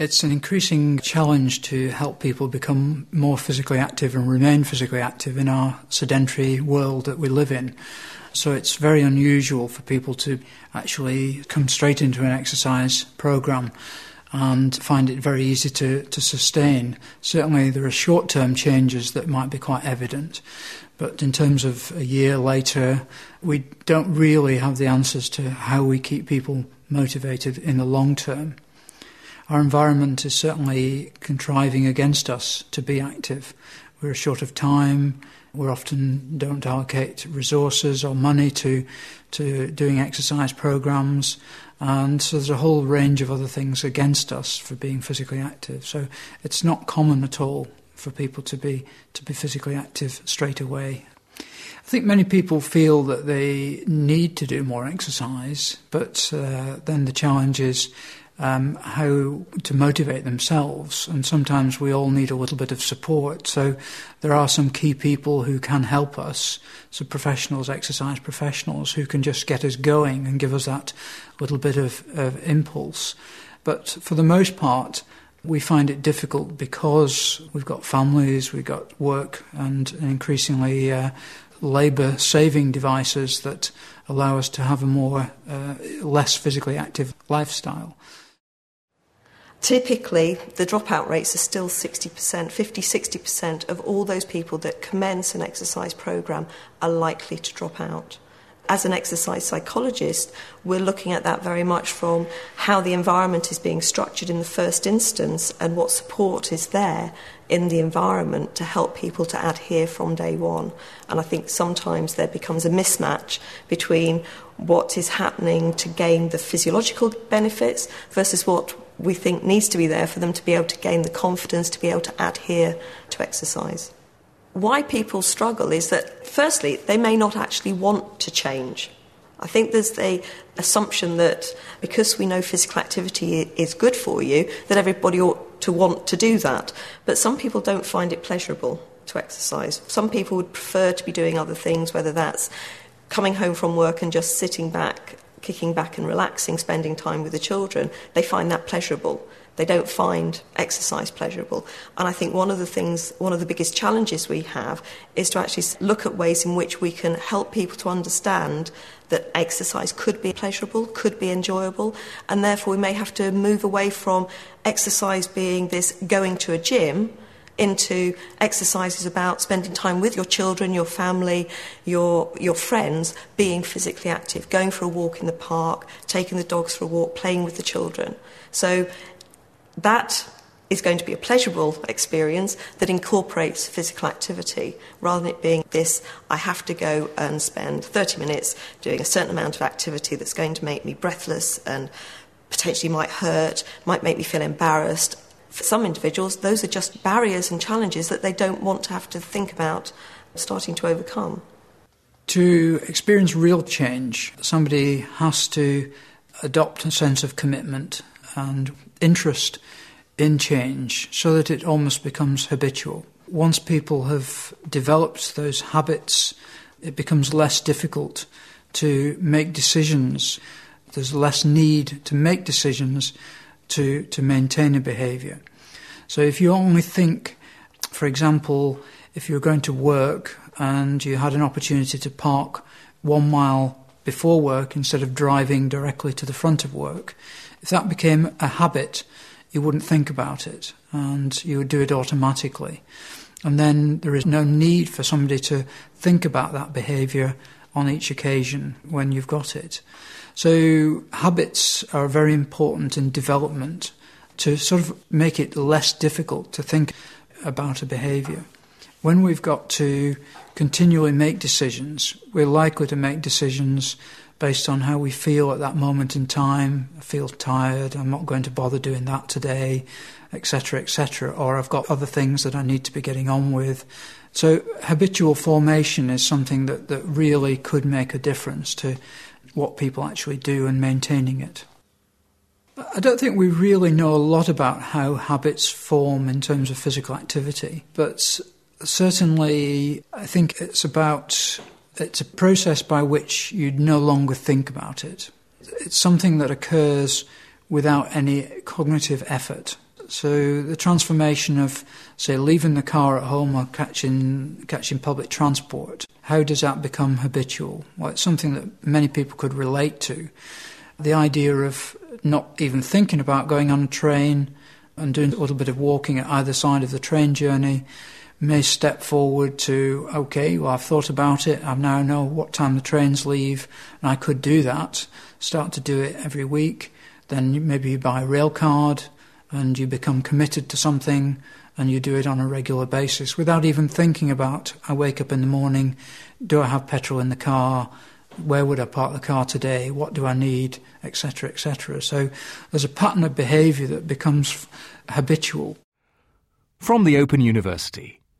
It's an increasing challenge to help people become more physically active and remain physically active in our sedentary world that we live in. So it's very unusual for people to actually come straight into an exercise program and find it very easy to, to sustain. Certainly, there are short term changes that might be quite evident, but in terms of a year later, we don't really have the answers to how we keep people motivated in the long term our environment is certainly contriving against us to be active. We're short of time. We often don't allocate resources or money to to doing exercise programs, and so there's a whole range of other things against us for being physically active. So it's not common at all for people to be to be physically active straight away. I think many people feel that they need to do more exercise, but uh, then the challenge is um, how to motivate themselves. And sometimes we all need a little bit of support. So there are some key people who can help us. So professionals, exercise professionals, who can just get us going and give us that little bit of, of impulse. But for the most part, we find it difficult because we've got families, we've got work, and increasingly uh, labour saving devices that allow us to have a more uh, less physically active lifestyle. Typically, the dropout rates are still 60%, 50 60% of all those people that commence an exercise program are likely to drop out. As an exercise psychologist, we're looking at that very much from how the environment is being structured in the first instance and what support is there in the environment to help people to adhere from day one. And I think sometimes there becomes a mismatch between what is happening to gain the physiological benefits versus what we think needs to be there for them to be able to gain the confidence to be able to adhere to exercise. Why people struggle is that, firstly, they may not actually want to change. I think there's the assumption that because we know physical activity is good for you, that everybody ought to want to do that. But some people don't find it pleasurable to exercise. Some people would prefer to be doing other things, whether that's coming home from work and just sitting back kicking back and relaxing, spending time with the children, they find that pleasurable. They don't find exercise pleasurable. And I think one of the things, one of the biggest challenges we have is to actually look at ways in which we can help people to understand that exercise could be pleasurable, could be enjoyable, and therefore we may have to move away from exercise being this going to a gym into exercises about spending time with your children, your family, your, your friends, being physically active, going for a walk in the park, taking the dogs for a walk, playing with the children. So that is going to be a pleasurable experience that incorporates physical activity rather than it being this I have to go and spend 30 minutes doing a certain amount of activity that's going to make me breathless and potentially might hurt, might make me feel embarrassed for some individuals, those are just barriers and challenges that they don't want to have to think about starting to overcome. To experience real change, somebody has to adopt a sense of commitment and interest in change so that it almost becomes habitual. Once people have developed those habits, it becomes less difficult to make decisions. There's less need to make decisions to, to maintain a behavior. So if you only think, for example, if you're going to work and you had an opportunity to park one mile before work instead of driving directly to the front of work, if that became a habit, you wouldn't think about it and you would do it automatically. And then there is no need for somebody to think about that behaviour on each occasion when you've got it. So habits are very important in development to sort of make it less difficult to think about a behaviour. When we've got to continually make decisions, we're likely to make decisions based on how we feel at that moment in time. I feel tired, I'm not going to bother doing that today, etc., etc., or I've got other things that I need to be getting on with. So, habitual formation is something that, that really could make a difference to what people actually do and maintaining it. I don't think we really know a lot about how habits form in terms of physical activity, but certainly I think it's about it's a process by which you no longer think about it. It's something that occurs without any cognitive effort. So the transformation of, say, leaving the car at home or catching catching public transport, how does that become habitual? Well, it's something that many people could relate to. The idea of not even thinking about going on a train and doing a little bit of walking at either side of the train journey may step forward to, okay, well, I've thought about it. I now know what time the trains leave, and I could do that. Start to do it every week. Then maybe you buy a rail card and you become committed to something and you do it on a regular basis without even thinking about, I wake up in the morning, do I have petrol in the car? Where would I park the car today? What do I need? Etc., etc. So there's a pattern of behaviour that becomes habitual. From the Open University.